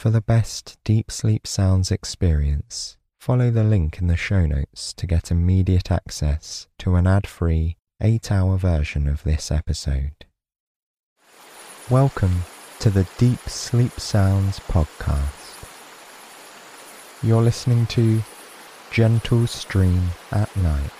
For the best deep sleep sounds experience, follow the link in the show notes to get immediate access to an ad free, 8 hour version of this episode. Welcome to the Deep Sleep Sounds podcast. You're listening to Gentle Stream at Night.